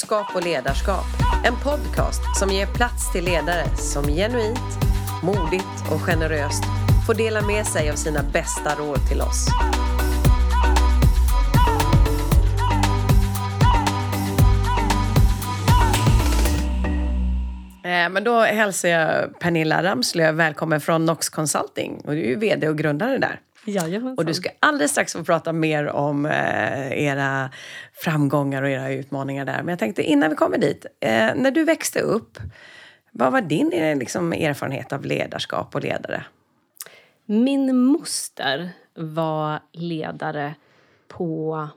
Klokskap och ledarskap. En podcast som ger plats till ledare som genuint, modigt och generöst får dela med sig av sina bästa råd till oss. Eh, men då hälsar jag Pernilla Ramslöv välkommen från Nox Consulting. Och du är ju VD och grundare där. Jajamensan. Och du ska alldeles strax få prata mer om eh, era framgångar och era utmaningar där. Men jag tänkte innan vi kommer dit, eh, när du växte upp, vad var din eh, liksom, erfarenhet av ledarskap och ledare? Min moster var ledare på,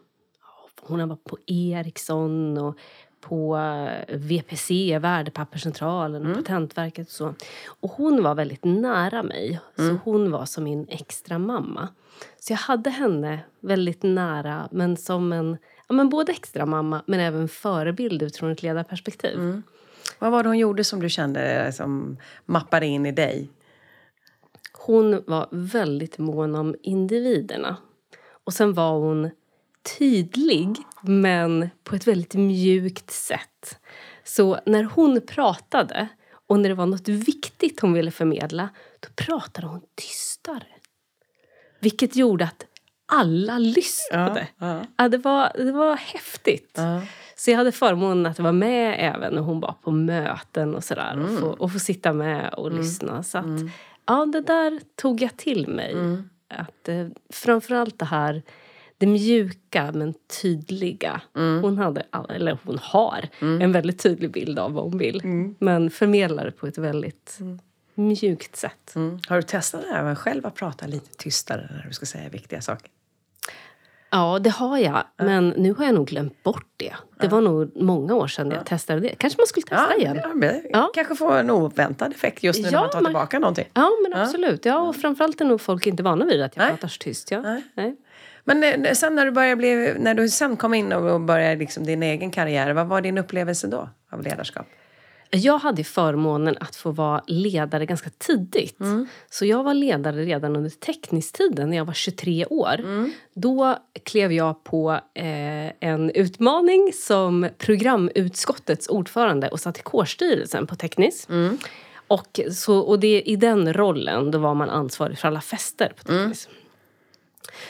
hon var på Ericsson och på VPC, Värdepapperscentralen och mm. Patentverket och så. Och hon var väldigt nära mig, mm. så hon var som min extra mamma. Så jag hade henne väldigt nära, men som en ja, men både extra mamma men även förebild utifrån ett ledarperspektiv. Mm. Vad var det hon gjorde som du kände som mappade in i dig? Hon var väldigt mån om individerna. Och sen var hon tydlig, men på ett väldigt mjukt sätt. Så när hon pratade och när det var något viktigt hon ville förmedla, då pratade hon tystare. Vilket gjorde att alla lyssnade. Ja, ja. ja det, var, det var häftigt. Ja. Så jag hade förmånen att vara med även när hon var på möten och sådär. Mm. Och, få, och få sitta med och mm. lyssna. Så att, mm. ja, det där tog jag till mig. Mm. Att, eh, framförallt det här det mjuka men tydliga. Mm. Hon, hade, eller hon har mm. en väldigt tydlig bild av vad hon vill. Mm. Men förmedlar det på ett väldigt mm. mjukt sätt. Mm. Har du testat även själv att prata lite tystare när du ska säga viktiga saker? Ja, det har jag. Men nu har jag nog glömt bort det. Det var nog många år sedan jag testade det. Kanske man skulle testa ja, igen. Ja. Kanske få en oväntad effekt just nu när man tar man... tillbaka någonting. Ja, men absolut. Ja, och framförallt är nog folk inte vana vid att jag Nej. pratar så tyst. Ja. Nej. Nej. Men eh, sen när du, började bli, när du sen kom in och började liksom din egen karriär, vad var din upplevelse då av ledarskap? Jag hade förmånen att få vara ledare ganska tidigt. Mm. Så jag var ledare redan under teckningstiden när jag var 23 år. Mm. Då klev jag på eh, en utmaning som programutskottets ordförande och satt i kårstyrelsen på Tecknis. Mm. Och, så, och det, i den rollen då var man ansvarig för alla fester på Tecknis.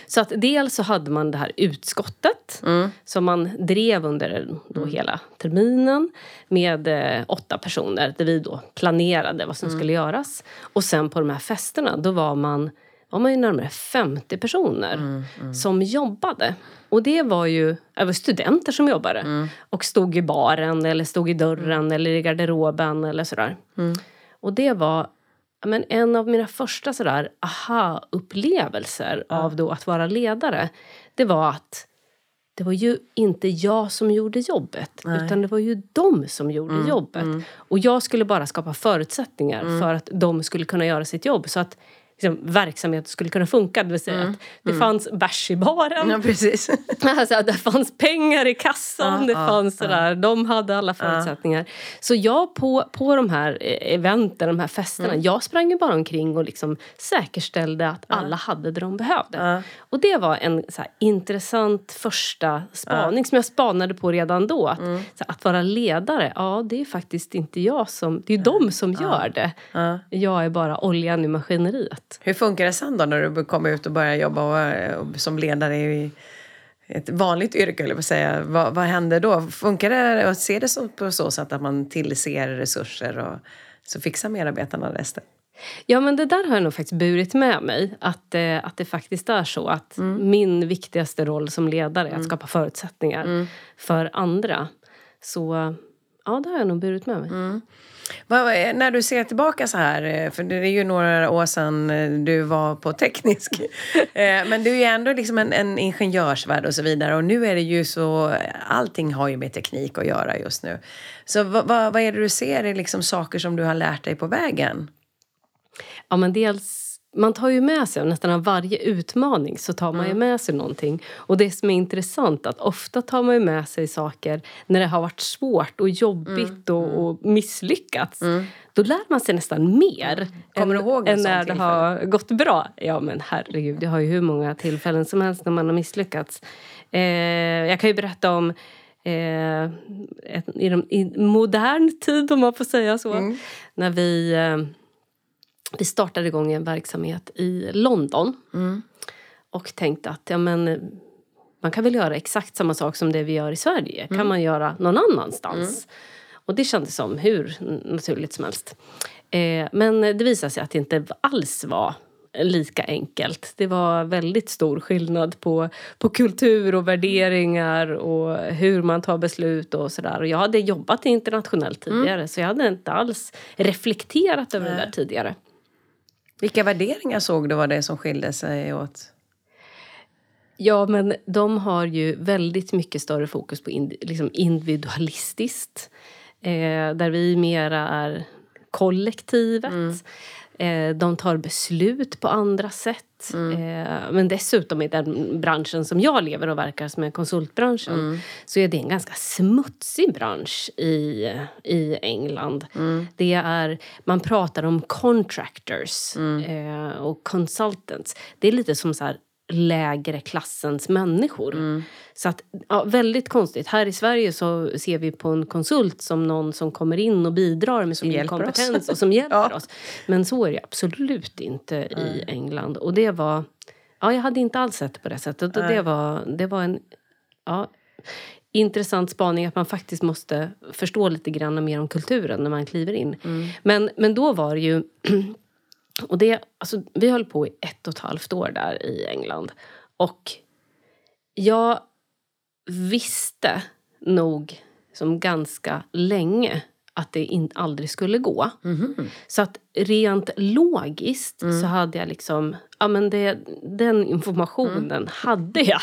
Så att dels så hade man det här utskottet mm. som man drev under då mm. hela terminen med eh, åtta personer där vi då planerade vad som mm. skulle göras. Och sen på de här festerna då var man, var man ju närmare 50 personer mm, mm. som jobbade. Och det var ju det var studenter som jobbade mm. och stod i baren eller stod i dörren eller i garderoben eller sådär. Och det var men en av mina första sådär aha-upplevelser ja. av då att vara ledare det var att det var ju inte jag som gjorde jobbet Nej. utan det var ju de som gjorde mm, jobbet. Mm. Och jag skulle bara skapa förutsättningar mm. för att de skulle kunna göra sitt jobb. Så att liksom, verksamhet skulle kunna funka. Det vill säga mm. att det mm. fanns bärs i baren. Ja, precis. alltså, det fanns pengar i kassan. Ja, det fanns sådär. Ja. De hade alla förutsättningar. Så jag på, på de här eh, eventen, de här festerna, mm. jag sprang ju bara omkring och liksom säkerställde att alla hade det de behövde. Och det var en så här, intressant första spaning som jag spanade på redan då. Att, mm. så, att vara ledare, ja det är faktiskt inte jag som, det är de som gör det. Jag är bara oljan i maskineriet. Hur funkar det sen då när du kommer ut och börjar jobba och, och som ledare i ett vanligt yrke, eller vad säga. Vad, vad händer då? Funkar det och ser det så, på så sätt att man tillser resurser och så fixar medarbetarna resten? Ja, men det där har jag nog faktiskt burit med mig. Att, eh, att det faktiskt är så att mm. min viktigaste roll som ledare är att mm. skapa förutsättningar mm. för andra. Så ja, det har jag nog burit med mig. När du ser tillbaka så här, eh, för det är ju några år sedan eh, du var på teknisk. Eh, men du är ju ändå liksom en, en ingenjörsvärld och så vidare. Och nu är det ju så, allting har ju med teknik att göra just nu. Så vad, vad, vad är det du ser är liksom saker som du har lärt dig på vägen? Ja men dels man tar ju med sig, nästan av varje utmaning så tar man ju mm. med sig någonting. Och det som är intressant att ofta tar man ju med sig saker när det har varit svårt och jobbigt mm. och, och, misslyckats. Mm. Då lär man sig nästan mer Kommer än, än när det har gått bra. Ja men herregud, jag har ju hur många tillfällen som helst när man har misslyckats. Eh, jag kan ju berätta om eh, ett, i, de, i modern tid, om man får säga så. Mm. När vi, eh, vi startade igång en verksamhet i London. Mm. Och tänkte att ja, men, man kan väl göra exakt samma sak som det vi gör i Sverige. Mm. kan man göra någon annanstans. Mm. Och det kändes som hur naturligt som helst. Eh, men det visade sig att det inte alls var lika enkelt. Det var väldigt stor skillnad på, på kultur och värderingar och hur man tar beslut och sådär. jag hade jobbat internationellt mm. tidigare mm. så jag hade inte alls reflekterat över Nej. det där tidigare. Vilka värderingar såg du var det som skilde sig åt? Ja, men de har ju väldigt mycket större fokus på ind liksom individualistiskt. Eh, där vi mera är kollektivet. Mm. Eh, de tar beslut på andra sätt. Mm. Eh, men dessutom i den branschen som jag lever och verkar, som är konsultbranschen mm. så är det en ganska smutsig bransch i, i England. Mm. Det är, man pratar om contractors mm. eh, och consultants. Det är lite som så här, lägre klassens människor. Mm. Så att, ja, väldigt konstigt. Här i Sverige så ser vi på en konsult som någon som kommer in och bidrar med sin kompetens oss. och som hjälper ja. oss. Men så är det absolut inte mm. i England. Och det var... Ja, jag hade inte alls sett det på det sättet. Och det var, det var en ja, intressant spaning att man faktiskt måste förstå lite grann mer om kulturen när man kliver in. Mm. Men, men då var det ju Och det, alltså, vi höll på i ett och ett halvt år där i England. Och jag visste nog som ganska länge att det in, aldrig skulle gå. Mm. Så att rent logiskt mm. så hade jag liksom... Ja, men det, den informationen mm. hade jag.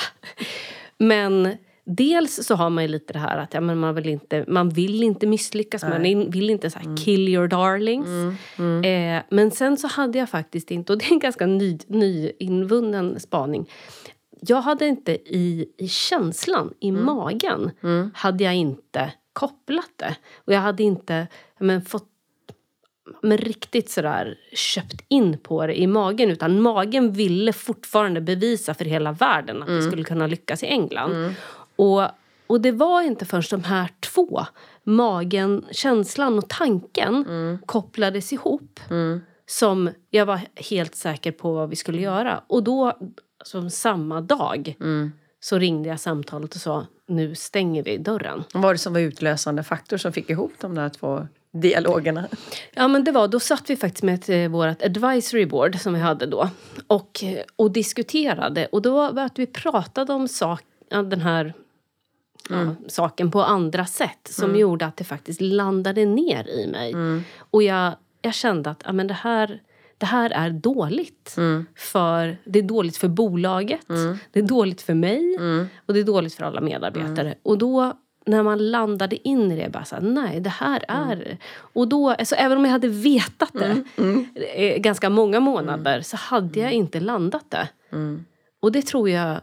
Men dels så har man ju lite det här att ja, men man, vill inte, man vill inte misslyckas, Nej. man vill inte så här, mm. kill your darlings. Mm. Mm. Eh, men sen så hade jag faktiskt inte, och det är en ganska ny, nyinvunnen spaning. Jag hade inte i, i känslan, i mm. magen, mm. hade jag inte kopplat det. Och jag hade inte men, fått men riktigt sådär köpt in på det i magen. Utan magen ville fortfarande bevisa för hela världen att mm. det skulle kunna lyckas i England. Mm. Och, och det var inte förrän de här två, magen, känslan och tanken mm. kopplades ihop mm. som jag var helt säker på vad vi skulle göra. Och då, som samma dag, mm. så ringde jag samtalet och sa nu stänger vi dörren. Vad var det som var utlösande faktor som fick ihop de där två dialogerna? Ja, men det var, då satt vi faktiskt med ett, eh, vårt advisory board som vi hade då och, och diskuterade. Och då var det att vi pratade om sak, den här mm. saken på andra sätt som mm. gjorde att det faktiskt landade ner i mig. Mm. Och jag, jag kände att ja, men det, här, det här är dåligt. Mm. För, det är dåligt för bolaget, mm. det är dåligt för mig mm. och det är dåligt för alla medarbetare. Och då när man landade in i det, bara så här, nej det här är... Och då, alltså, även om jag hade vetat det eh, ganska många månader så hade jag inte landat det. Och det tror jag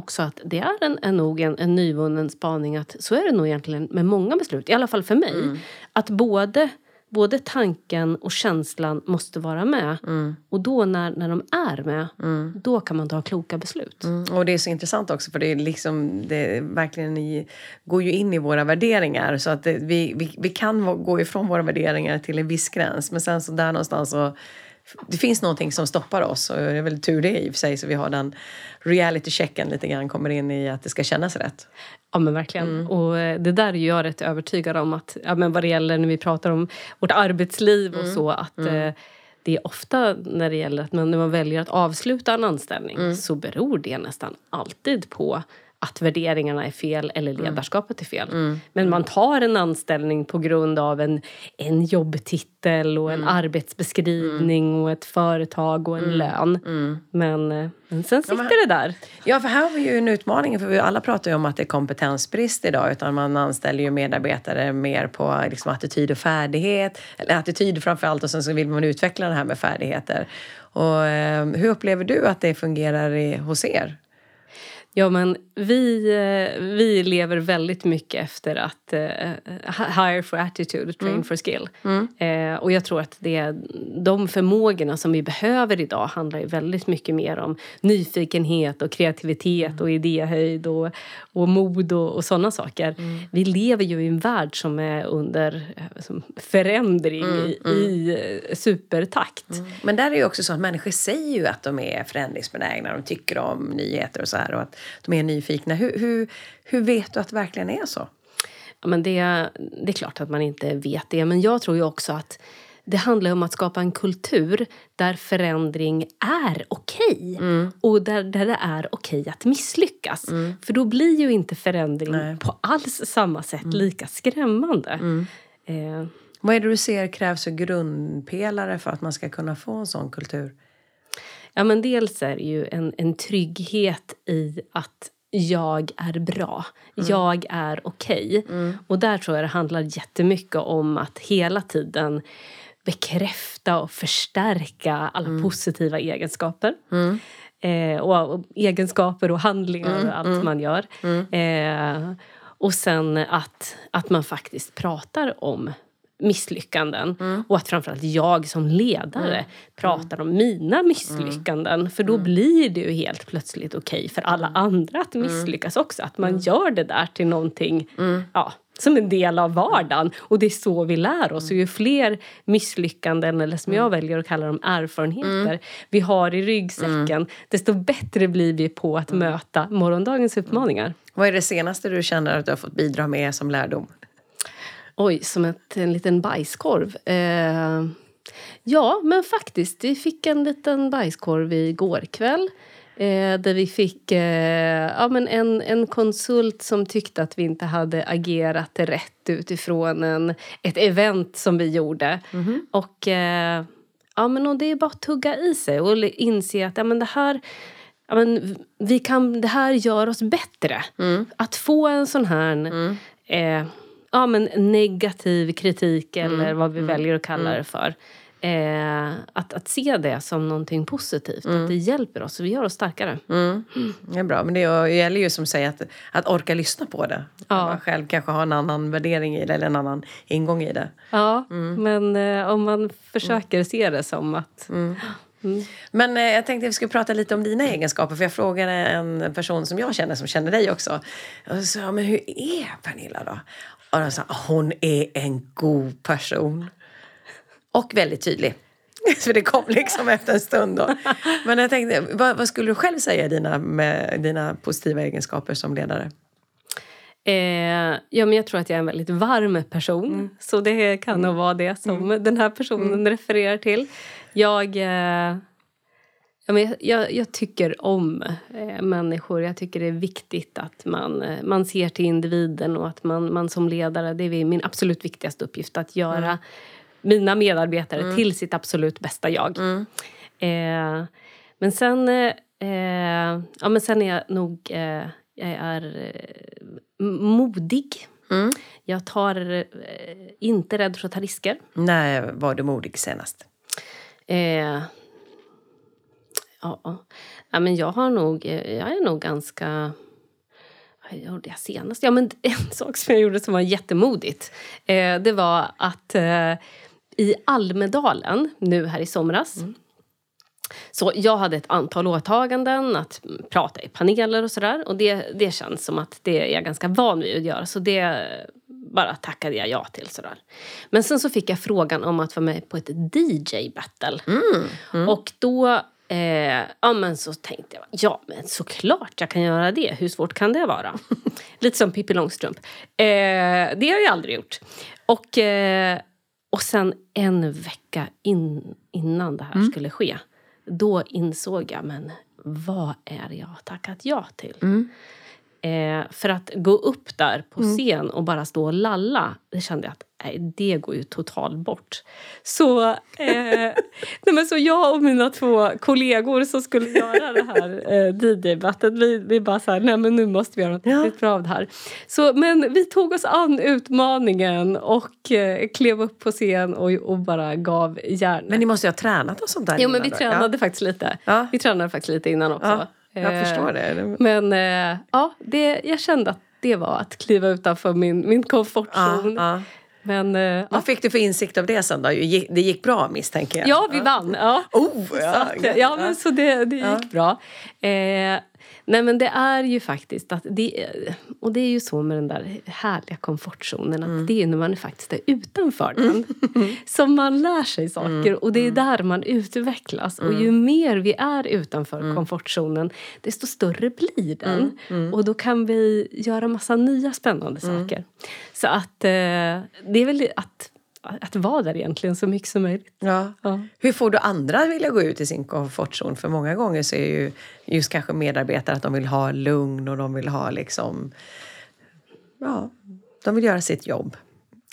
också att det är en, en nog en, en nyvunnen spaning att så är det nog egentligen med många beslut, i alla fall för mig. Mm. Att både, både tanken och känslan måste vara med. Mm. Och då när, när de är med, mm. då kan man ta kloka beslut. Mm. Och det är så intressant också för det är liksom, det är verkligen i, går ju in i våra värderingar. Så att det, vi, vi, vi kan gå ifrån våra värderingar till en viss gräns. Men sen så där någonstans så det finns någonting som stoppar oss och det är väl tur det i och för sig så vi har den reality-checken lite grann kommer in i att det ska kännas rätt. Ja men verkligen. Mm. Och det där är jag rätt övertygad om att ja, men vad det gäller när vi pratar om vårt arbetsliv och mm. så att mm. eh, det är ofta när det gäller att man, när man väljer att avsluta en anställning mm. så beror det nästan alltid på att värderingarna är fel eller mm. ledarskapet är fel. Mm. Men man tar en anställning på grund av en, en jobbtitel och en mm. arbetsbeskrivning mm. och ett företag och en mm. lön. Mm. Men, eh, men sen sitter ja, men, det där. Ja, för här har vi ju en utmaning. För vi alla pratar ju om att det är kompetensbrist idag. Utan man anställer ju medarbetare mer på liksom, attityd och färdighet. Eller attityd framför allt och sen så vill man utveckla det här med färdigheter. Och, eh, hur upplever du att det fungerar i, hos er? Ja, men vi, eh, vi lever väldigt mycket efter att uh, hire for attitude, train mm. for skill. Mm. Uh, och jag tror att det, de förmågorna som vi behöver idag handlar väldigt mycket mer om nyfikenhet och kreativitet mm. och idéhöjd och, och mod och, och sådana saker. Mm. Vi lever ju i en värld som är under som förändring mm, i, mm. i supertakt. Men där är ju också så att människor säger ju att de är förändringsbenägna, de tycker om nyheter och så här. Och att de är nyfikna. Hur, hur, hur vet du att det verkligen är så? Ja, men det, det är klart att man inte vet det, men jag tror ju också att det handlar om att skapa en kultur där förändring är okej. Okay. Mm. Och där, där det är okej okay att misslyckas. Mm. För då blir ju inte förändring Nej. på alls samma sätt mm. lika skrämmande. Mm. Eh. Vad är det du ser krävs för grundpelare för att man ska kunna få en sån kultur? Ja, men dels är det ju en, en trygghet i att jag är bra, mm. jag är okej. Okay. Mm. Och där tror jag det handlar jättemycket om att hela tiden bekräfta och förstärka alla mm. positiva egenskaper. Mm. Eh, och, och, egenskaper och handlingar och mm, allt mm. man gör. Eh, och sen att, att man faktiskt pratar om misslyckanden. Mm. Och att framförallt jag som ledare mm. pratar om mina misslyckanden. Mm. För då mm. blir det ju helt plötsligt okej okay för alla mm. andra att mm. misslyckas också. Att man gör det där till någonting ja, som en del av vardagen. Och det är så vi lär oss. Och ju fler misslyckanden, eller som jag väljer att kalla dem, erfarenheter vi har i ryggsäcken desto bättre blir vi på att möta morgondagens utmaningar. Vad är det senaste du känner att du har fått bidra med som lärdom? Oj, som ett, en liten bajskorv. Eh, ja, men faktiskt. Vi fick en liten bajskorv igår kväll. Eh, där vi fick eh, ja, men en, en konsult som tyckte att vi inte hade agerat rätt utifrån en, ett event som vi gjorde. Mm -hmm. Och, eh, ja, men, och det är bara att tugga i sig och inse att ja, men det här ja, men, vi kan, det här gör oss bättre. Mm. Att få en sån här mm. Ja, men negativ kritik eller mm. vad vi mm. väljer att kalla mm. det för. Eh, att, att se det som någonting positivt, mm. att det hjälper oss och vi gör oss starkare. Mm. Det är bra, men det gäller ju som säger att, att orka lyssna på det. Ja. Man själv kanske har en annan värdering i det eller en annan ingång i det. Ja, mm. men eh, om man försöker se det som att mm. Mm. Men eh, jag tänkte att vi skulle prata lite om dina egenskaper. För jag frågade en person som jag känner, som känner dig också. Och så men hur är Pernilla då? Och de sa, hon är en god person. Och väldigt tydlig. Så det kom liksom efter en stund då. Men jag tänkte, vad, vad skulle du själv säga dina, med dina positiva egenskaper som ledare? Eh, ja, men jag tror att jag är en väldigt varm person. Mm. Så det kan mm. nog vara det som mm. den här personen mm. refererar till. Jag, eh, men jag, jag, tycker om eh, människor. Jag tycker det är viktigt att man, eh, man ser till individen och att man, man som ledare, det är min absolut viktigaste uppgift, att göra mm. mina medarbetare mm. till sitt absolut bästa jag. Mm. Eh, men sen, eh, ja, men sen är jag nog eh, jag är modig. Mm. Jag tar inte rädd för att ta risker. När var du modig senast? Ja, ja, men jag har nog, eh, jag är nog ganska... Vad gjorde jag senast? Ja, men en sak som jag gjorde som var jättemodigt eh, det var att eh, i Almedalen nu här i somras mm. Så jag hade ett antal åtaganden, att prata i paneler och sådär. Och det, det känns som att det är jag ganska van vid att göra. Så det bara tackade jag ja till. Sådär. Men sen så fick jag frågan om att vara med på ett DJ-battle. Mm, mm. Och då Eh, ja, men så tänkte jag, ja men såklart jag kan göra det. Hur svårt kan det vara? Lite som Pippi Långstrump. Eh, det har jag aldrig gjort. Och, eh, och sen en vecka in, innan det här mm. skulle ske, då insåg jag, men vad är jag tackat ja till? Mm. Eh, för att gå upp där på mm. scen mm. och bara stå och lalla, det kände jag att nej, det går ju totalt bort. Så, eh, nej, men så jag och mina två kollegor som skulle göra det här eh, DJ-battet, vi, vi bara så här, nej men nu måste vi göra något ja. bra av det här. Så, men vi tog oss an utmaningen och eh, klev upp på scen och, och bara gav järn. Men ni måste ju ha tränat och sånt där Jo men vi tränade ja. faktiskt lite. Ja. Vi tränade faktiskt lite innan också. Jag Eh, förstår det. Men eh, ja, det, jag kände att det var att kliva utanför min, min komfortzon. Ja, ja. Men ja. Vad fick du för insikt av det sen då? Det gick bra misstänker jag? ja, vi vann. Ja. Oh, Så ja, att, ja, men så det, det gick bra. Eh, nej, men det är ju faktiskt att det, och det är ju så med den där härliga komfortzonen att det är när man faktiskt är utanför den som man lär sig saker och det är där man utvecklas. Och ju mer vi är utanför komfortzonen desto större blir den. Och då kan vi göra massa nya spännande saker. Så att eh, det är väl att, att vara där egentligen så mycket som möjligt. Ja. Ja. Hur får du andra att vilja gå ut i sin komfortzon? För många gånger så är ju just kanske medarbetare att de vill ha lugn och de vill ha liksom... Ja, de vill göra sitt jobb.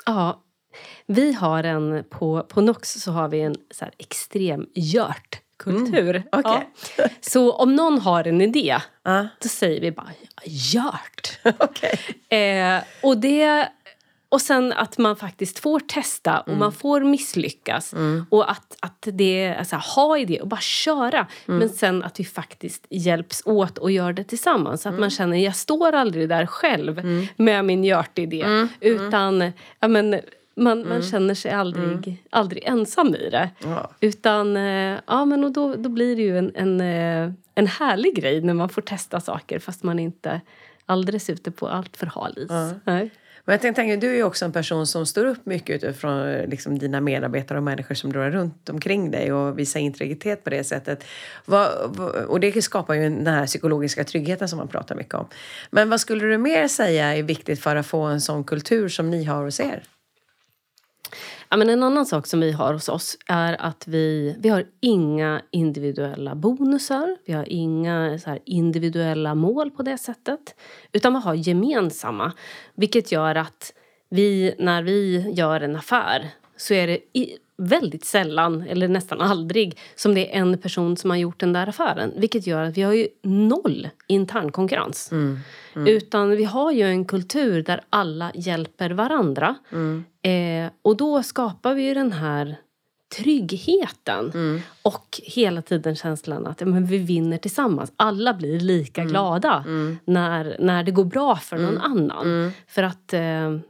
Ja, vi har en, på, på Nox så har vi en så här extrem gjort-kultur. okej. Ja. Så om någon har en idé, Ja. då säger vi bara gjort. Okej. Eh, och det... Och sen att man faktiskt får testa och man får misslyckas. Och att, att det alltså, ha idé och bara köra. Men sen att vi faktiskt hjälps åt och gör det tillsammans. Så att man känner jag står aldrig där själv med min gjort-idé. Utan ja, men, man, man känner sig aldrig, aldrig ensam i det. Ja. Utan eh, ja, men och då, då blir det ju en, en, eh, en härlig grej när man får testa saker fast man inte alldeles ute på allt för hal is. Nej. Men jag tänkte, tänker, du är ju också en person som står upp mycket utifrån liksom, dina medarbetare och människor som du har runt omkring dig och visar integritet på det sättet. Vad, vad, och det skapar ju den här psykologiska tryggheten som man pratar mycket om. Men vad skulle du mer säga är viktigt för att få en sån kultur som ni har hos er? Ja, men en annan sak som vi har hos oss är att vi, vi har inga individuella bonusar. Vi har inga så här, individuella mål på det sättet. Utan vi har gemensamma. Vilket gör att vi, när vi gör en affär så är det i, väldigt sällan, eller nästan aldrig, som det är en person som har gjort den där affären. Vilket gör att vi har ju noll intern konkurrens. Utan vi har ju en kultur där alla hjälper varandra. Eh, och då skapar vi ju den här tryggheten. Och hela tiden känslan att ja, men vi vinner tillsammans. Alla blir lika glada när, när det går bra för någon annan. För att, eh, att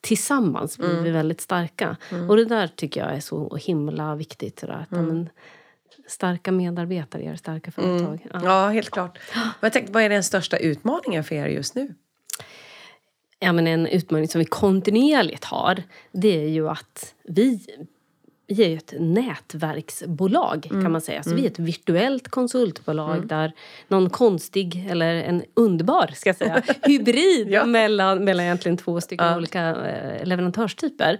tillsammans blir vi väldigt starka. Och det där tycker jag är så himla viktigt. Sådär, att, ja, men, starka medarbetare gör starka företag. Ja. Ja, helt klart. Men jag tänkte, vad är den största utmaningen för er just nu? ja, men en utmaning som vi kontinuerligt har det är ju att vi, vi är ju ett nätverksbolag kan man säga. Så vi är ett virtuellt konsultbolag där någon konstig, eller en underbar ska jag säga, hybrid Ja. mellan, mellan egentligen två stycken olika eh, leverantörstyper.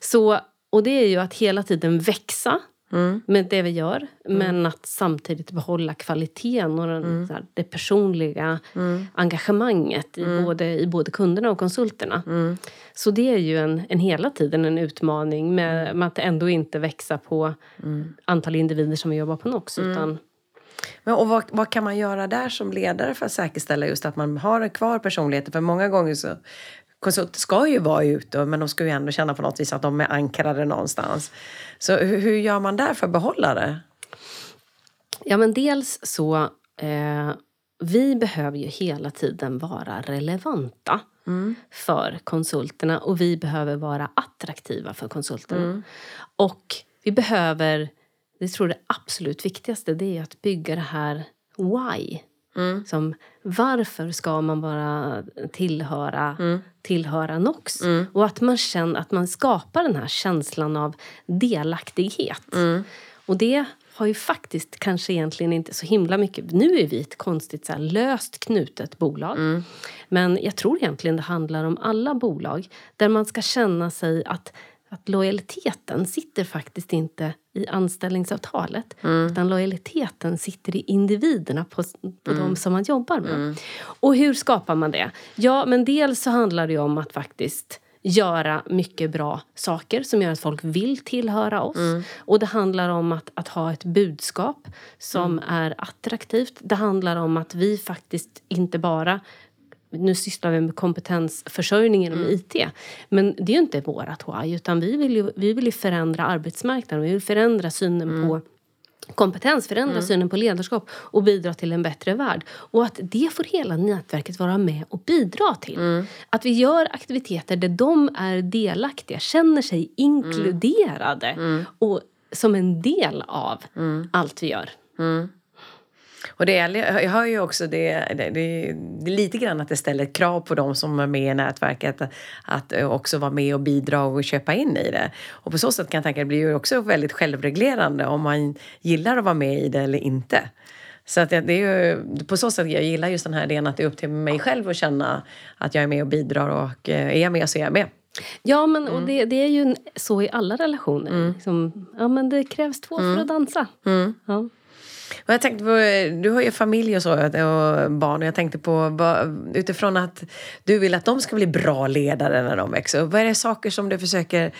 Så, och det är ju att hela tiden växa med det vi gör men att samtidigt behålla kvaliteten och den, så här, det personliga engagemanget i, både, i både kunderna och konsulterna. Så det är ju en, en hela tiden en utmaning med, med att ändå inte växa på antal individer som vi jobbar på Nox. Utan, Men, och vad, vad kan man göra där som ledare för att säkerställa just att man har kvar personligheten? För många gånger så konsulter ska ju vara ute men de ska ju ändå känna på något vis att de är ankrade någonstans. Så hur, gör man där för att behålla det? Ja, men dels så... Eh, vi behöver ju hela tiden vara relevanta för konsulterna och vi behöver vara attraktiva för konsulterna. Och vi behöver... Det tror jag det absolut viktigaste det är att bygga det här why. Som, varför ska man bara tillhöra, tillhöra Nox? Och att man känner att man skapar den här känslan av delaktighet. Och det har ju faktiskt kanske egentligen inte så himla mycket... Nu är vi ett konstigt så löst knutet bolag. Men jag tror egentligen det handlar om alla bolag där man ska känna sig att att lojaliteten sitter faktiskt inte i anställningsavtalet utan lojaliteten sitter i individerna på, på de som man jobbar med. Och hur skapar man det? Ja, men dels så handlar det om att faktiskt göra mycket bra saker som gör att folk vill tillhöra oss. Och det handlar om att, att ha ett budskap som är attraktivt. Det handlar om att vi faktiskt inte bara nu sysslar vi med kompetensförsörjning inom IT. Men det är ju inte vårat why, utan vi vill ju, vi vill ju förändra arbetsmarknaden. Vi vill förändra synen på kompetens, förändra mm. synen på ledarskap och bidra till en bättre värld. Och att det får hela nätverket vara med och bidra till. Mm. Att vi gör aktiviteter där de är delaktiga, känner sig inkluderade mm. och som en del av mm. allt vi gör. Och det är, jag hör ju också det, det, det, det, lite grann att det ställer krav på de som är med i nätverket att, att också vara med och bidra och köpa in i det. Och på så sätt kan jag tänka att det blir ju också väldigt självreglerande om man gillar att vara med i det eller inte. Så att det är ju, på så sätt jag gillar just den här idén att det är upp till mig själv att känna att jag är med och bidrar och eh, är jag med så är jag med. Ja, men och mm. det, det, är ju så i alla relationer. Mm. Liksom, ja, men det krävs två mm. för att dansa. Mm. Ja. Och jag tänkte på, du har ju familj och så och barn och jag tänkte på utifrån att du vill att de ska bli bra ledare när de växer upp. Vad är det saker som du försöker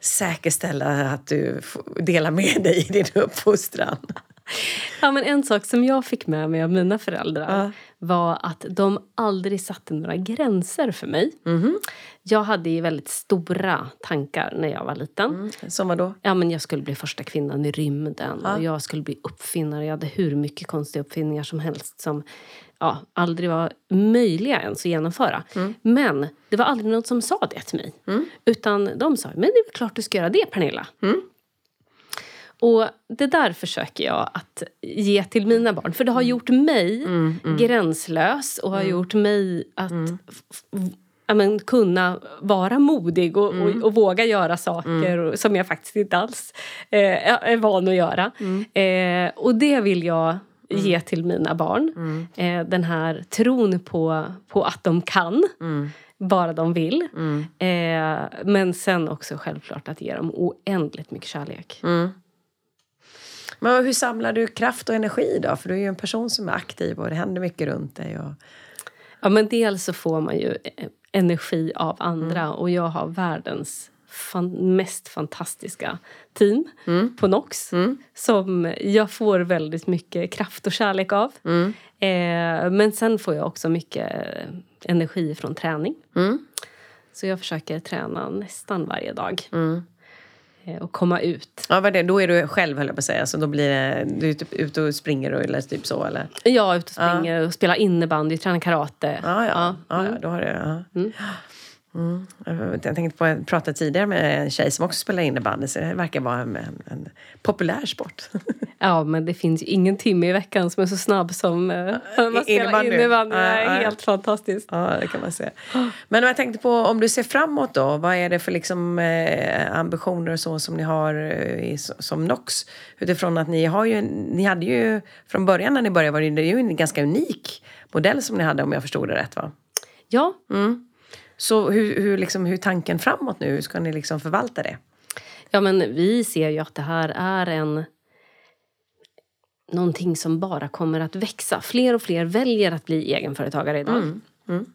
säkerställa att du delar med dig i din uppfostran? Ja, men en sak som jag fick med mig av mina föräldrar ja. Var att de aldrig satte några gränser för mig. Mm. Jag hade ju väldigt stora tankar när jag var liten. Mm. Som vadå? Ja, men jag skulle bli första kvinnan i rymden. Ja. Och jag skulle bli uppfinnare. Jag hade hur mycket konstiga uppfinningar som helst som ja, aldrig var möjliga ens att genomföra. Mm. Men det var aldrig någon som sa det till mig. Mm. Utan de sa, men det är klart du ska göra det Pernilla. Mm. Och det där försöker jag att ge till mina barn. För det har gjort mig mm, mm. gränslös och har mm. gjort mig att men, kunna vara modig och, och, och våga göra saker som jag faktiskt inte alls eh, är van att göra. Eh, och det vill jag ge till mina barn. Eh, den här tron på, på att de kan bara de vill. Mm. Eh, men sen också självklart att ge dem oändligt mycket kärlek. Mm. Men hur samlar du kraft och energi då? För du är ju en person som är aktiv och det händer mycket runt dig. Och... Ja, men dels så får man ju eh, energi av andra mm. och jag har världens fan, mest fantastiska team mm. på NOX mm. som jag får väldigt mycket kraft och kärlek av. Mm. Eh, men sen får jag också mycket energi från träning. Mm. Så jag försöker träna nästan varje dag. Mm. Eh, och komma ut. Ja, vad det, då är du själv höll jag på att säga. Så då blir det, du är typ ute och springer och, eller typ så eller? Ja, ute och springer ja. och spelar innebandy, tränar karate. Ja, ja. ja. ja, ja då har du, ja. Mm. Mm. Jag tänkte på att prata tidigare med en tjej som också spelar innebandy. Så det verkar vara en, en, en populär sport. ja, men det finns ju ingen timme i veckan som är så snabb som uh, man spelar innebandy. Det är helt fantastiskt. Ja, det kan man säga. Men jag tänkte på om du ser framåt då. Vad är det för liksom, eh, ambitioner och så som ni har eh, i, som NOX? Utifrån att ni har ju, ni hade ju från början när ni började var det ju en ganska unik modell som ni hade om jag förstod det rätt va? Ja. Mm. Så hur, hur, liksom, hur tanken framåt nu? Hur ska ni liksom förvalta det? Ja, men vi ser ju att det här är en någonting som bara kommer att växa. Fler och fler väljer att bli egenföretagare idag. Mm. Mm.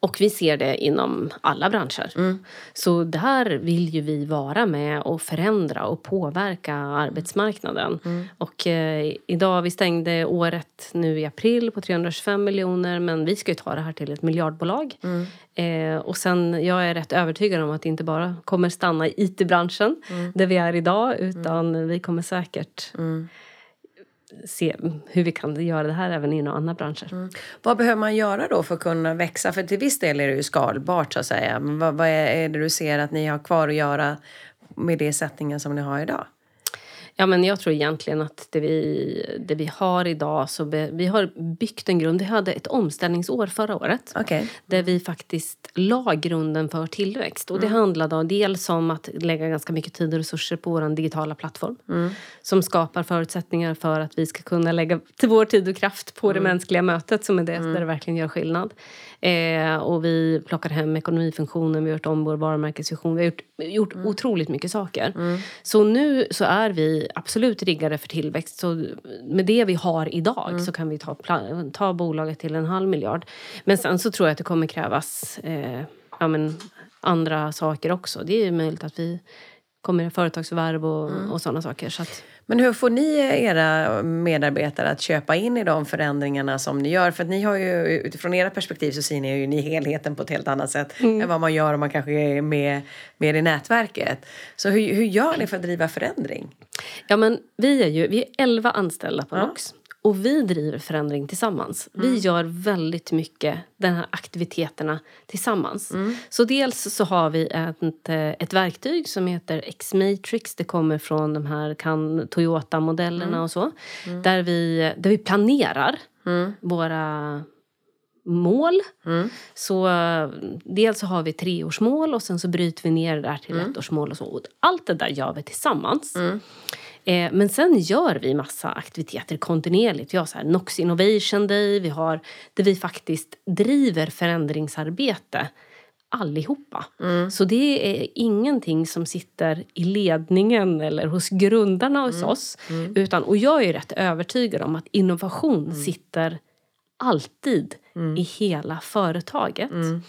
Och vi ser det inom alla branscher. Mm. Så där vill ju vi vara med och förändra och påverka arbetsmarknaden. Mm. Och eh, idag, vi stängde året nu i april på 325 miljoner men vi ska ju ta det här till ett miljardbolag. Mm. Eh, och sen, jag är rätt övertygad om att det inte bara kommer stanna i IT-branschen mm. där vi är idag utan vi kommer säkert mm se hur vi kan göra det här även inom andra branscher. Mm. Vad behöver man göra då för att kunna växa? För till viss del är det ju skalbart så att säga. Men vad, vad är det du ser att ni har kvar att göra med det sättningen som ni har idag? Ja, men jag tror egentligen att det vi, det vi har idag... Så be, vi har byggt en grund. Vi hade ett omställningsår förra året okay. där vi faktiskt la grunden för tillväxt. Och Det mm. handlade dels om att lägga ganska mycket tid och resurser på vår digitala plattform mm. som skapar förutsättningar för att vi ska kunna lägga till vår tid och kraft på mm. det mänskliga mötet som är det mm. där det verkligen gör skillnad. Eh, och vi plockar hem ekonomifunktionen, vi har gjort om vår varumärkesvision. Vi har gjort, gjort mm. otroligt mycket saker. Mm. Så nu så är vi absolut riggade för tillväxt. Så med det vi har idag mm. så kan vi ta, ta bolaget till en halv miljard. Men sen så tror jag att det kommer krävas eh, ja, men, andra saker också. Det är möjligt att vi kommer företagsförvärv och, mm. och sådana saker. Så att... Men hur får ni era medarbetare att köpa in i de förändringarna som ni gör? För ni har ju utifrån era perspektiv så ser ni ju ni helheten på ett helt annat sätt mm. än vad man gör om man kanske är med, med i nätverket. Så hur, hur gör ni för att driva förändring? Ja, men vi är ju vi är 11 anställda på Nox. Och vi driver förändring tillsammans. Vi gör väldigt mycket de här aktiviteterna tillsammans. Så dels så har vi ett, ett verktyg som heter X-Matrix. Det kommer från de här Toyota-modellerna och så. Där, vi, där vi planerar våra mål. Så eh, dels så har vi treårsmål och sen så bryter vi ner det där till mm. ettårsmål och så. Och allt det där gör vi tillsammans. Eh, men sen gör vi massa aktiviteter kontinuerligt. Vi har så här Nox Innovation Day, vi har där vi faktiskt driver förändringsarbete allihopa. Mm. Så det är ingenting som sitter i ledningen eller hos grundarna hos mm. oss. Mm. Utan, och jag är rätt övertygad om att innovation mm. sitter alltid mm. i hela företaget. Mm.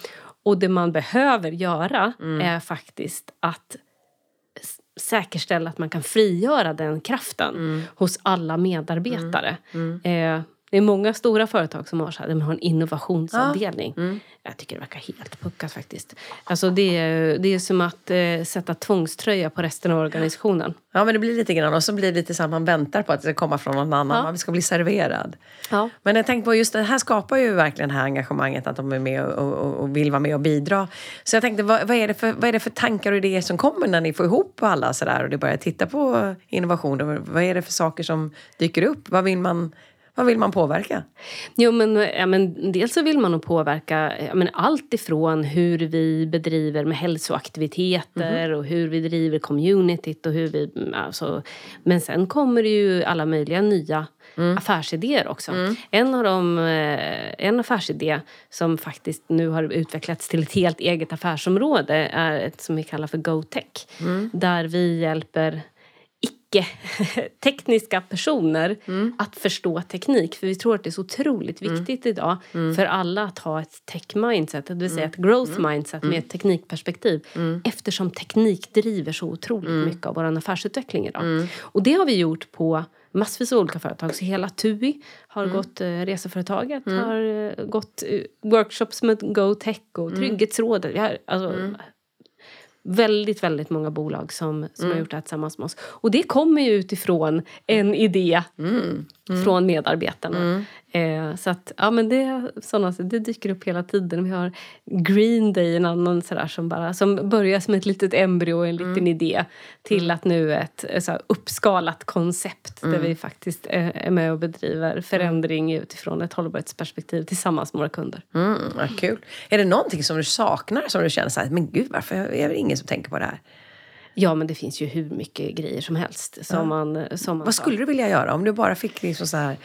Och det man behöver göra är faktiskt att säkerställa att man kan frigöra den kraften mm. hos alla medarbetare. Mm. Mm. Eh, det är många stora företag som har, så här, de har en innovationsavdelning. Ja. Mm. Jag tycker det verkar helt puckat faktiskt. Alltså det, är, det är som att eh, sätta tvångströja på resten av organisationen. Ja men det blir lite grann och så blir det lite så att man väntar på att det ska komma från någon annan. Ja. Man ska bli serverad. Ja. Men jag tänker på just det här skapar ju verkligen det här engagemanget att de är med och, och, och vill vara med och bidra. Så jag tänkte vad, vad, är det för, vad är det för tankar och idéer som kommer när ni får ihop alla sådär och det börjar titta på innovationer? Vad är det för saker som dyker upp? Vad vill man vad vill man påverka? Jo, men, ja, men dels så vill man nog påverka ja, men allt ifrån hur vi bedriver med hälsoaktiviteter mm. och hur vi driver communityt och hur vi... Alltså, men sen kommer det ju alla möjliga nya mm. affärsidéer också. Mm. En av dem, eh, en affärsidé som faktiskt nu har utvecklats till ett helt eget affärsområde är ett som vi kallar för GoTech. Mm. Där vi hjälper icke-tekniska personer mm. att förstå teknik. För vi tror att det är så otroligt mm. viktigt mm. idag mm. för alla att ha ett tech-mindset, det vill säga ett mm. growth-mindset med ett teknikperspektiv. Eftersom teknik driver så otroligt mycket av vår affärsutveckling idag. Och det har vi gjort på massvis av olika företag. Så hela TUI har mm. gått, eh, reseföretaget mm. har eh, gått eh, workshops med GoTech och mm. Trygghetsrådet. Vi har, alltså, mm väldigt, väldigt många bolag som, som mm. har gjort det här tillsammans med oss. Och det kommer ju utifrån en idé mm. Mm. från medarbetarna. Mm. Eh, så att, ja men det, såna, det dyker upp hela tiden. Vi har Green Day, en annan sådär som, bara, som börjar som ett litet embryo, en liten mm. idé till mm. att nu ett så här, uppskalat koncept där mm. vi faktiskt är, är med och bedriver förändring utifrån ett hållbarhetsperspektiv tillsammans med våra kunder. Mm, kul. Är det någonting som du saknar som du känner så här, men gud varför är det ingen som tänker på det här? Ja, men det finns ju hur mycket grejer som helst. Som ja. man, som man Vad skulle du vilja göra om du bara fick liksom så här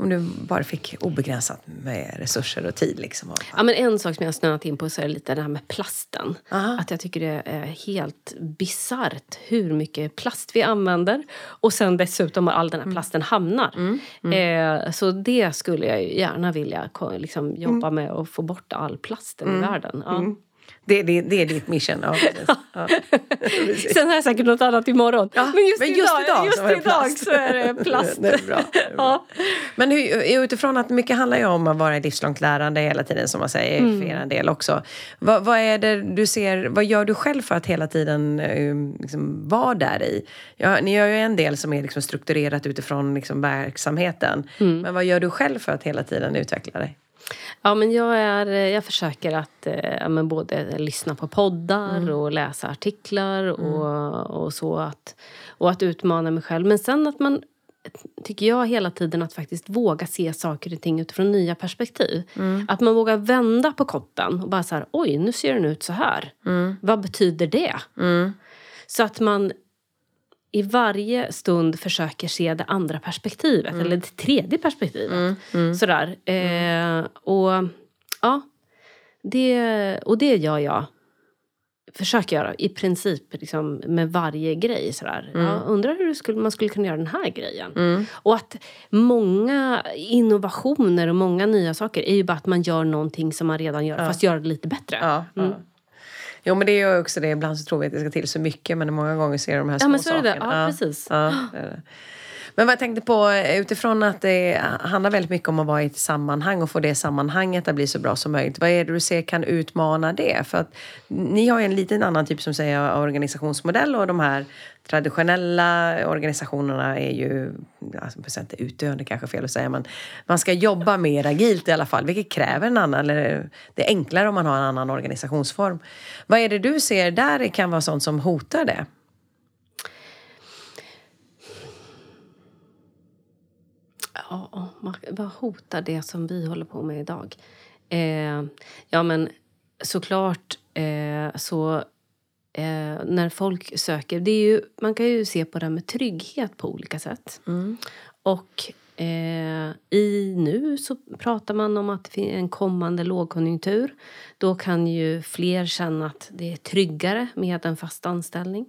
om du bara fick obegränsat med resurser och tid. Liksom. Ja, men en sak som jag har snöat in på så är lite det här med plasten. Aha. Att jag tycker det är helt bisarrt hur mycket plast vi använder. Och sen dessutom var all den här mm. plasten hamnar. Mm. Mm. Eh, så det skulle jag gärna vilja liksom, jobba mm. med att få bort all plasten i mm. världen. Ja. Det, det, det är ditt mission. Ja, ja. Sen har jag säkert något annat imorgon. Ja, men just, men just idag, idag, just så, idag så är det plast. det är bra, det är bra. Men hur, utifrån att mycket handlar ju om att vara i livslångt lärande hela tiden som man säger mm. för er del också. Vad, vad, är det du ser, vad gör du själv för att hela tiden um, liksom, vara där i? Ja, ni gör ju en del som är liksom strukturerat utifrån liksom, verksamheten. Mm. Men vad gör du själv för att hela tiden utveckla dig? Ja, men jag, är, jag försöker att eh, men både lyssna på poddar mm. och läsa artiklar mm. och, och så. Att, och att utmana mig själv. Men sen att man, tycker jag, hela tiden att faktiskt våga se saker och ting utifrån nya perspektiv. Mm. Att man vågar vända på koppen och bara så här, oj, nu ser den ut så här. Mm. Vad betyder det? Mm. Så att man i varje stund försöker se det andra perspektivet, mm. eller det tredje perspektivet. Mm. Mm. Sådär. Eh, och ja, det, och det gör jag. Försöker göra i princip liksom, med varje grej. Sådär. Mm. Jag undrar hur skulle, man skulle kunna göra den här grejen. Mm. Och att många innovationer och många nya saker är ju bara att man gör någonting som man redan gör, ja. fast gör det lite bättre. Ja, ja. Jo men det är ju också det, ibland så tror vi att det ska till så mycket men många gånger ser de här små ja, men så sakerna. Är det. Ja, precis. Ja, men vad jag tänkte på eh, utifrån att det handlar väldigt mycket om att vara i ett sammanhang och få det sammanhanget att bli så bra som möjligt. Vad är det du ser kan utmana det? För att ni har ju en liten annan typ som säger organisationsmodell och de här traditionella organisationerna är ju, alltså, inte utdöende kanske fel att säga, men man ska jobba mer agilt i alla fall, vilket kräver en annan, eller det är enklare om man har en annan organisationsform. Vad är det du ser där kan vara sånt som hotar det? Ja, vad hotar det som vi håller på med idag? Eh, ja, men såklart eh, så eh, när folk söker... Det är ju, man kan ju se på det här med trygghet på olika sätt. Mm. Och Eh, I nu så pratar man om att det en kommande lågkonjunktur. Då kan ju fler känna att det är tryggare med en fast anställning.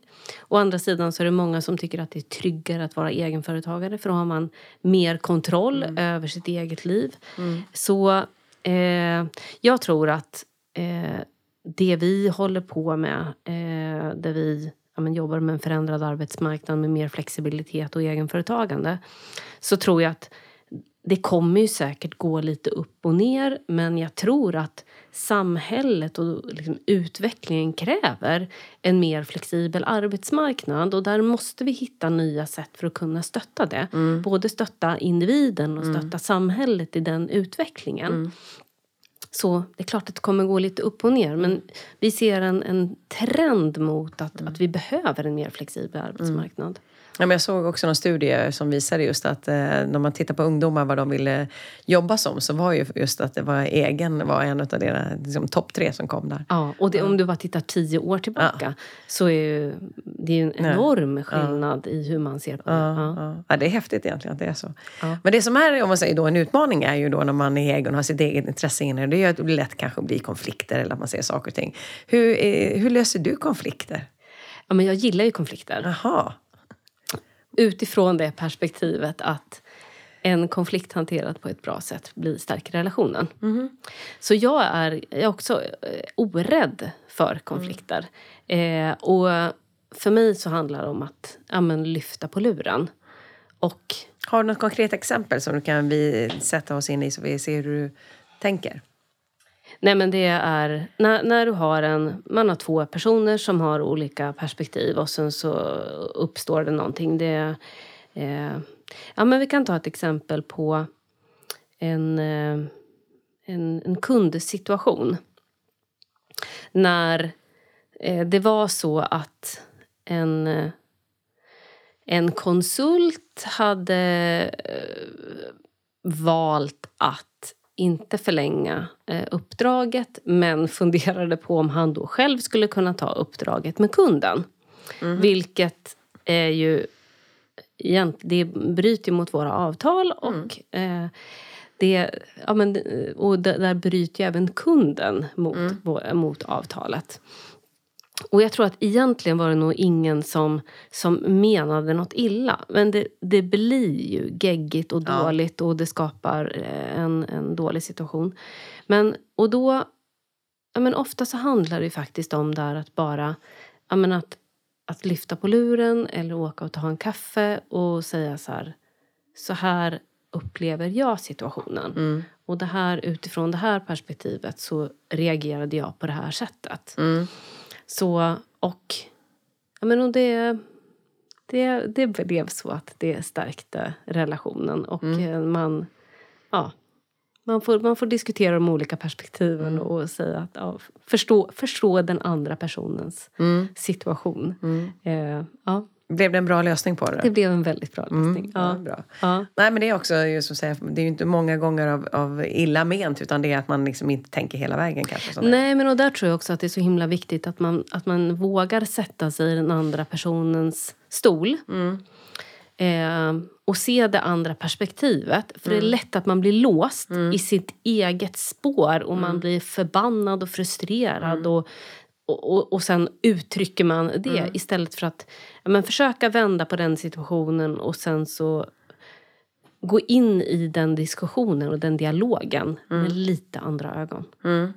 Å andra sidan så är det många som tycker att det är tryggare att vara egenföretagare för då har man mer kontroll mm. över sitt eget liv. Mm. Så eh, jag tror att eh, det vi håller på med, eh, där vi ja, men jobbar med en förändrad arbetsmarknad med mer flexibilitet och egenföretagande så tror jag att det kommer ju säkert gå lite upp och ner men jag tror att samhället och liksom utvecklingen kräver en mer flexibel arbetsmarknad och där måste vi hitta nya sätt för att kunna stötta det. Mm. Både stötta individen och mm. stötta mm. samhället i den utvecklingen. Mm. Så det är klart att det kommer gå lite upp och ner men vi ser en, en trend mot att, att vi behöver en mer flexibel arbetsmarknad. Ja, men jag såg också någon studie som visade just att eh, när man tittar på ungdomar vad de ville jobba som så var ju just att det var egen var en av deras liksom, topp tre som kom där. Ja, och det, om du bara tittar tio år tillbaka ja. så är ju, det är en enorm ja. skillnad ja. i hur man ser på det. Ja, ja. det är häftigt egentligen att det är så. Men det som är om man säger då, en utmaning är ju då när man är egen och har sitt eget intresse inne. Det är ju att det blir lätt kanske blir konflikter eller att man säger saker och ting. Hur, eh, hur löser du konflikter? Ja, men jag gillar ju konflikter. Jaha utifrån det perspektivet att en konflikt hanterad på ett bra sätt blir stärker relationen. Mm. Så jag är, jag är också eh, orädd för konflikter. Mm. Eh, och för mig så handlar det om att ja, men, lyfta på luren. Och, Har du något konkret exempel som du kan vi sätta oss in i så vi ser hur du tänker? Nej men det är när, när du har en, man har två personer som har olika perspektiv och sen så uppstår det någonting. Det, eh, ja men vi kan ta ett exempel på en, eh, en, en kundsituation. När eh, det var så att en, en konsult hade eh, valt att inte förlänga eh, uppdraget men funderade på om han då själv skulle kunna ta uppdraget med kunden. Mm. Vilket är ju... Det bryter mot våra avtal och mm. eh, det, ja, men, och där bryter ju även kunden mot, mm. mot avtalet. Och jag tror att egentligen var det nog ingen som, som menade något illa. Men det, det blir ju geggigt och dåligt ja. och det skapar eh, en, en dålig situation. Men, och då, ja, men ofta så handlar det faktiskt om där att bara ja, men att, att lyfta på luren eller åka och ta en kaffe och säga så här. Så här upplever jag situationen. Mm. Och det här, utifrån det här perspektivet så reagerade jag på det här sättet. Mm. Så, och, ja, men och det, det, det blev så att det stärkte relationen. Och mm. man, ja, man, får, man får diskutera de olika perspektiven mm. och säga att, ja, förstå, förstå den andra personens mm. situation. Mm. Eh, ja. Blev det en bra lösning på det? Det blev en väldigt bra mm, lösning. Mm, ja. bra. Ja. Nej, men det är också just att säga, det är ju inte många gånger av, av illa ment utan det är att man liksom inte tänker hela vägen. kanske. Nej, men och där tror jag också att det är så himla viktigt att man, att man vågar sätta sig i den andra personens stol. Mm. Eh, och se det andra perspektivet. För mm. det är mm. lätt att man blir låst mm. i sitt eget spår och man mm. blir förbannad och frustrerad och och, och, och sen uttrycker man det mm. istället för att men försöka vända på den situationen och sen så gå in i den diskussionen och den dialogen mm. med lite andra ögon. Mm.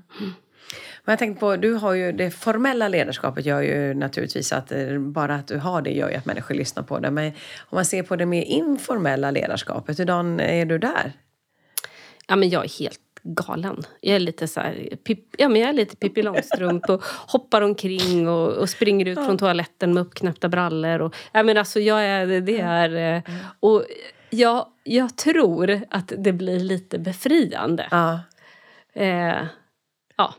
Men jag tänkte på, du har ju det formella ledarskapet gör ju naturligtvis att eh, bara att du har det gör ju att människor lyssnar på det. Men om man ser på det mer informella ledarskapet, hur är du där? Ja, men jag är helt galen. Jag är lite så här, pip, ja, men jag är lite Pippi Långstrump och hoppar omkring och, och springer ut från toaletten med uppknäppta brallor. Och, ja, men alltså, jag är, det är... Eh, och jag, jag tror att det blir lite befriande. Ja. Eh, ja.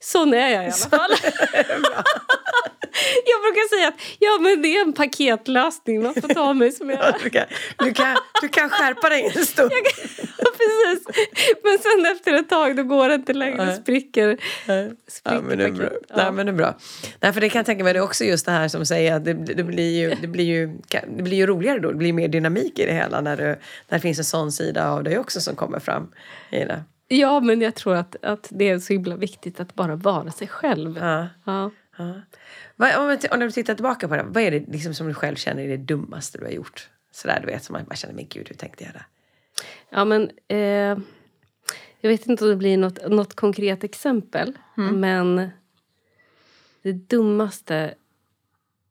Sån är jag i alla fall. jag brukar säga att ja, men det är en paketlösning. Man får ta mig som jag är. du, kan, du, kan, du kan skärpa dig en stund. ja, precis. Men sen efter ett tag då går det inte längre. Nej. Spricker, spricker ja, men det är bra. Ja. Nej, men det är bra. Nej, för det kan jag tänka mig, det är också just det här som säger att det, det, blir ju, det, blir ju, det blir ju roligare då. Det blir mer dynamik i det hela när, du, när det finns en sån sida av dig också som kommer fram i det. Ja, men jag tror att, att det är så himla viktigt att bara vara sig själv. Ja. Ja. ja. Vad, om, om du tittar tillbaka på det, vad är det liksom som du själv känner är det dummaste du har gjort? Sådär du vet, som man bara känner, men gud, hur tänkte jag där? Ja, men... Eh, jag vet inte om det blir något, något konkret exempel, mm. men det dummaste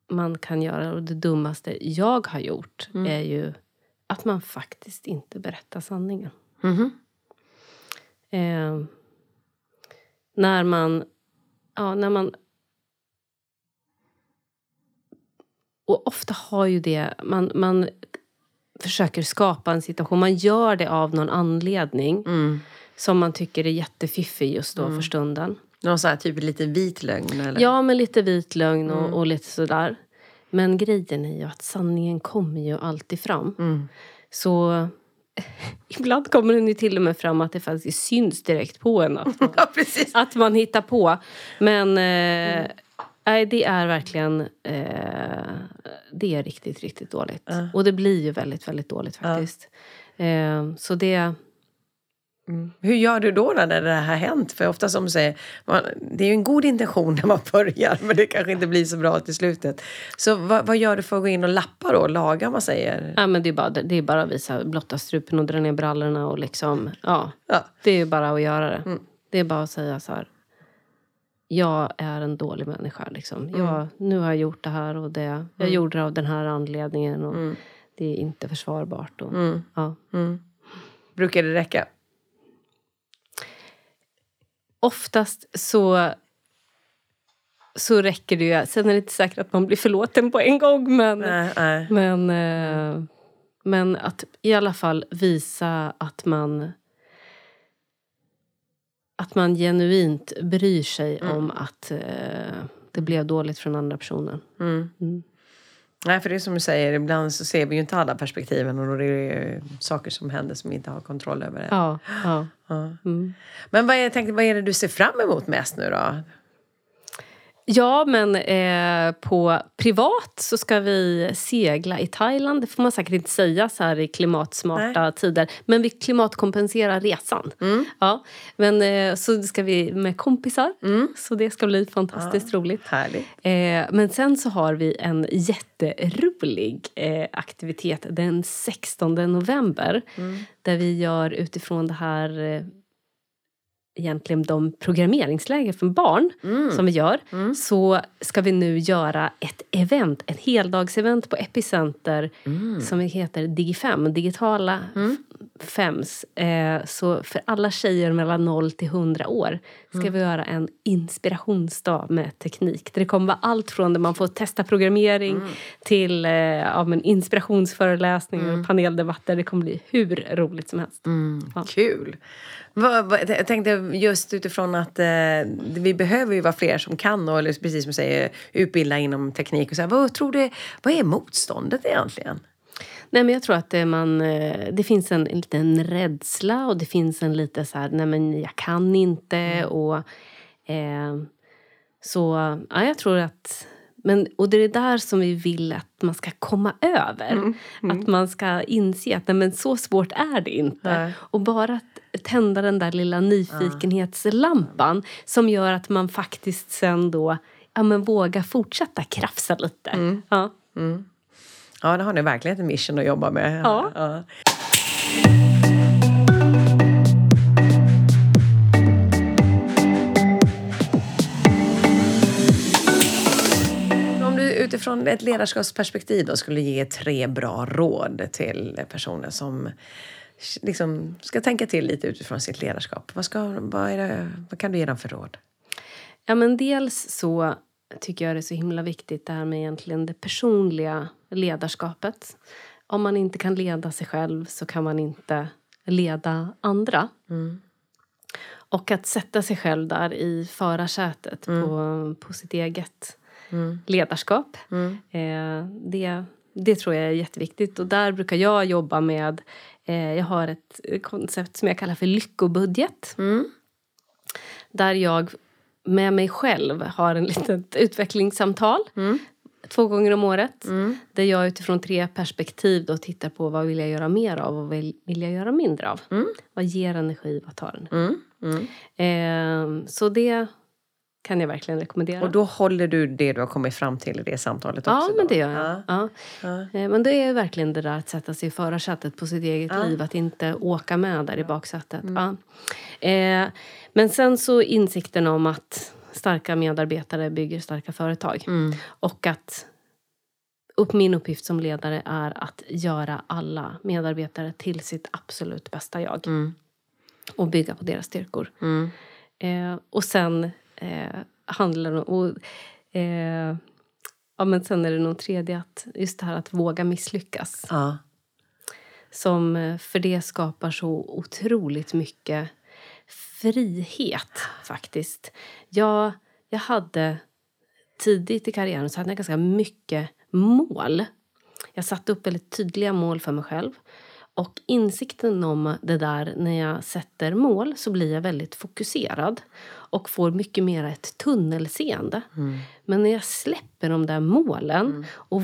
man kan göra och det dummaste jag har gjort mm. är ju att man faktiskt inte berättar sanningen. Mm. Eh, när man... Ja, när man... Och ofta har ju det... Man, man försöker skapa en situation. Man gör det av någon anledning mm. som man tycker är jättefiffig just då mm. för stunden. Någon sån här typ lite vit lögn? Eller? Ja, men lite vit lögn och, mm. och lite sådär. Men grejen är ju att sanningen kommer ju alltid fram. Mm. Så Ibland kommer den ju till och med fram att det faktiskt syns direkt på en att man, ja, att man hittar på. Men eh, mm. det är verkligen eh, det är riktigt, riktigt dåligt. Uh. Och det blir ju väldigt, väldigt dåligt faktiskt. Uh. Eh, så det... Mm. Hur gör du då när det här har hänt? För ofta som du säger, man, det är ju en god intention när man börjar men det kanske inte blir så bra till slutet. Så vad, vad gör du för att gå in och lappa då? Laga man säger? Ja, men det, är bara, det är bara att visa blotta strupen och dra ner brallorna och liksom, ja. ja. Det är bara att göra det. Mm. Det är bara att säga så här. Jag är en dålig människa. Liksom. Mm. Jag, nu har jag gjort det här och det. Jag mm. gjorde det av den här anledningen. Och mm. Det är inte försvarbart. Och, mm. ja. Brukar det räcka? oftast så så räcker det ju. Sen är det inte säkert att man blir förlåten på en gång. Men, nej, nej. men, eh, men att i alla fall visa att man att man genuint bryr sig mm. om att eh, det blev dåligt från andra personen. Mm. Mm. Nej, för det är som du säger, ibland så ser vi ju inte alla perspektiven och då är det saker som händer som vi inte har kontroll över. Det. Ja, ja. ja. Mm. Men vad är, tänkte, vad är det du ser fram emot mest nu då? Ja, men eh, på privat så ska vi segla i Thailand. Det får man säkert inte säga så här i klimatsmarta Nej. tider. Men vi klimatkompenserar resan. Mm. Ja, men, eh, så ska vi med kompisar. Mm. Så det ska bli fantastiskt ja, roligt. Härligt. Eh, men sen så har vi en jätterolig eh, aktivitet den 16 november. Mm. Där vi gör utifrån det här eh, egentligen de programmeringsläger för barn mm. som vi gör mm. så ska vi nu göra ett event, ett heldagsevent på Epicenter mm. som heter Digifem, digitala mm. Fems. Eh, så för alla tjejer mellan 0 till 100 år ska mm. vi göra en inspirationsdag med teknik. Där det kommer vara allt från där man får testa programmering mm. till eh, ja, men inspirationsföreläsningar och paneldebatter. Det kommer bli hur roligt som helst. Ja. Kul! Jag tänkte just utifrån att eh, vi behöver ju vara fler som kan och precis som du säger utbilda inom teknik. Och så här, vad, tror du, vad är motståndet egentligen? Nej, men jag tror att det, man, eh, det finns en, en liten rädsla och det finns en lite så här, nej men jag kan inte. Mm. Och, eh, så ja, jag tror att men, och det är det där som vi vill att man ska komma över. Mm. Mm. Att man ska inse att nej, men så svårt är det inte. Nej. Och bara tända den där lilla nyfikenhetslampan som gör att man faktiskt sen då ja, men vågar fortsätta krafsa lite. Mm. Ja. Ja, det har ni verkligen ett mission att jobba med. Ja. ja. Om du utifrån ett ledarskapsperspektiv då skulle ge tre bra råd till personer som liksom ska tänka till lite utifrån sitt ledarskap. Vad, ska, vad, det, vad kan du ge dem för råd? Ja, men dels så tycker jag det är så himla viktigt det här med egentligen det personliga ledarskapet. Om man inte kan leda sig själv så kan man inte leda andra. Mm. Och att sätta sig själv där i förarsätet mm. på, på sitt eget mm. ledarskap. Mm. Eh, det, det tror jag är jätteviktigt. Och där brukar jag jobba med... Eh, jag har ett koncept som jag kallar för lyckobudget. Mm. Där jag med mig själv har en litet utvecklingssamtal mm. två gånger om året. Mm. Där jag utifrån tre perspektiv då tittar på vad vill jag göra mer av och vad vill, jag göra mindre av. Mm. Vad ger energi, vad tar. Mm. Eh, så det kan jag verkligen rekommendera. Och då håller du det du har kommit fram till i det samtalet också? Ja, men det gör jag. Ja. Ja. Eh, men det är verkligen det där att sätta sig i förarsätet på sitt eget liv. Att inte åka med där i baksätet. Mm. Eh, men sen så insikten om att starka medarbetare bygger starka företag. Mm. Och att upp, min uppgift som ledare är att göra alla medarbetare till sitt absolut bästa jag. Mm. Och bygga på deras styrkor. Mm. Eh, och sen eh, handlar om... Eh, ja, men sen är det nog tredje, att just det här att våga misslyckas. Ja. Som, eh, för det skapar så otroligt mycket frihet, faktiskt. Jag, jag hade tidigt i karriären så hade jag ganska mycket mål. Jag satte upp väldigt tydliga mål för mig själv. Och insikten om det där, när jag sätter mål, så blir jag väldigt fokuserad och får mycket mer ett tunnelseende. Mm. Men när jag släpper de där målen mm. och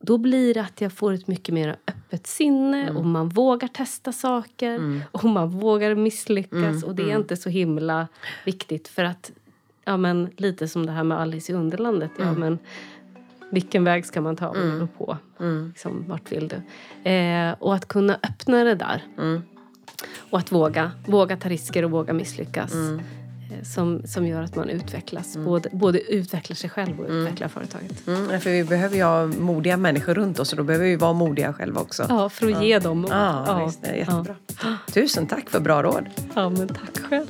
då blir det att jag får ett mycket mer öppet sinne mm. och man vågar testa saker mm. och man vågar misslyckas. Mm. Och det är mm. inte så himla viktigt för att, ja men lite som det här med Alice i Underlandet. Ja, men, vilken väg ska man ta mm. på? Mm. Liksom, vart vill du? Eh, och att kunna öppna det där. Och att våga, våga ta risker och våga misslyckas. Eh, som, som gör att man utvecklas. Mm. Både, både utvecklar sig själv och mm. utvecklar företaget. Mm, för vi behöver ju ha modiga människor runt oss och då behöver vi vara modiga själva också. Ja, för att ja. ge dem mod. Ja, ja. Visst, det är jättebra. Ja. Tusen tack för bra råd. Ja, men tack själv.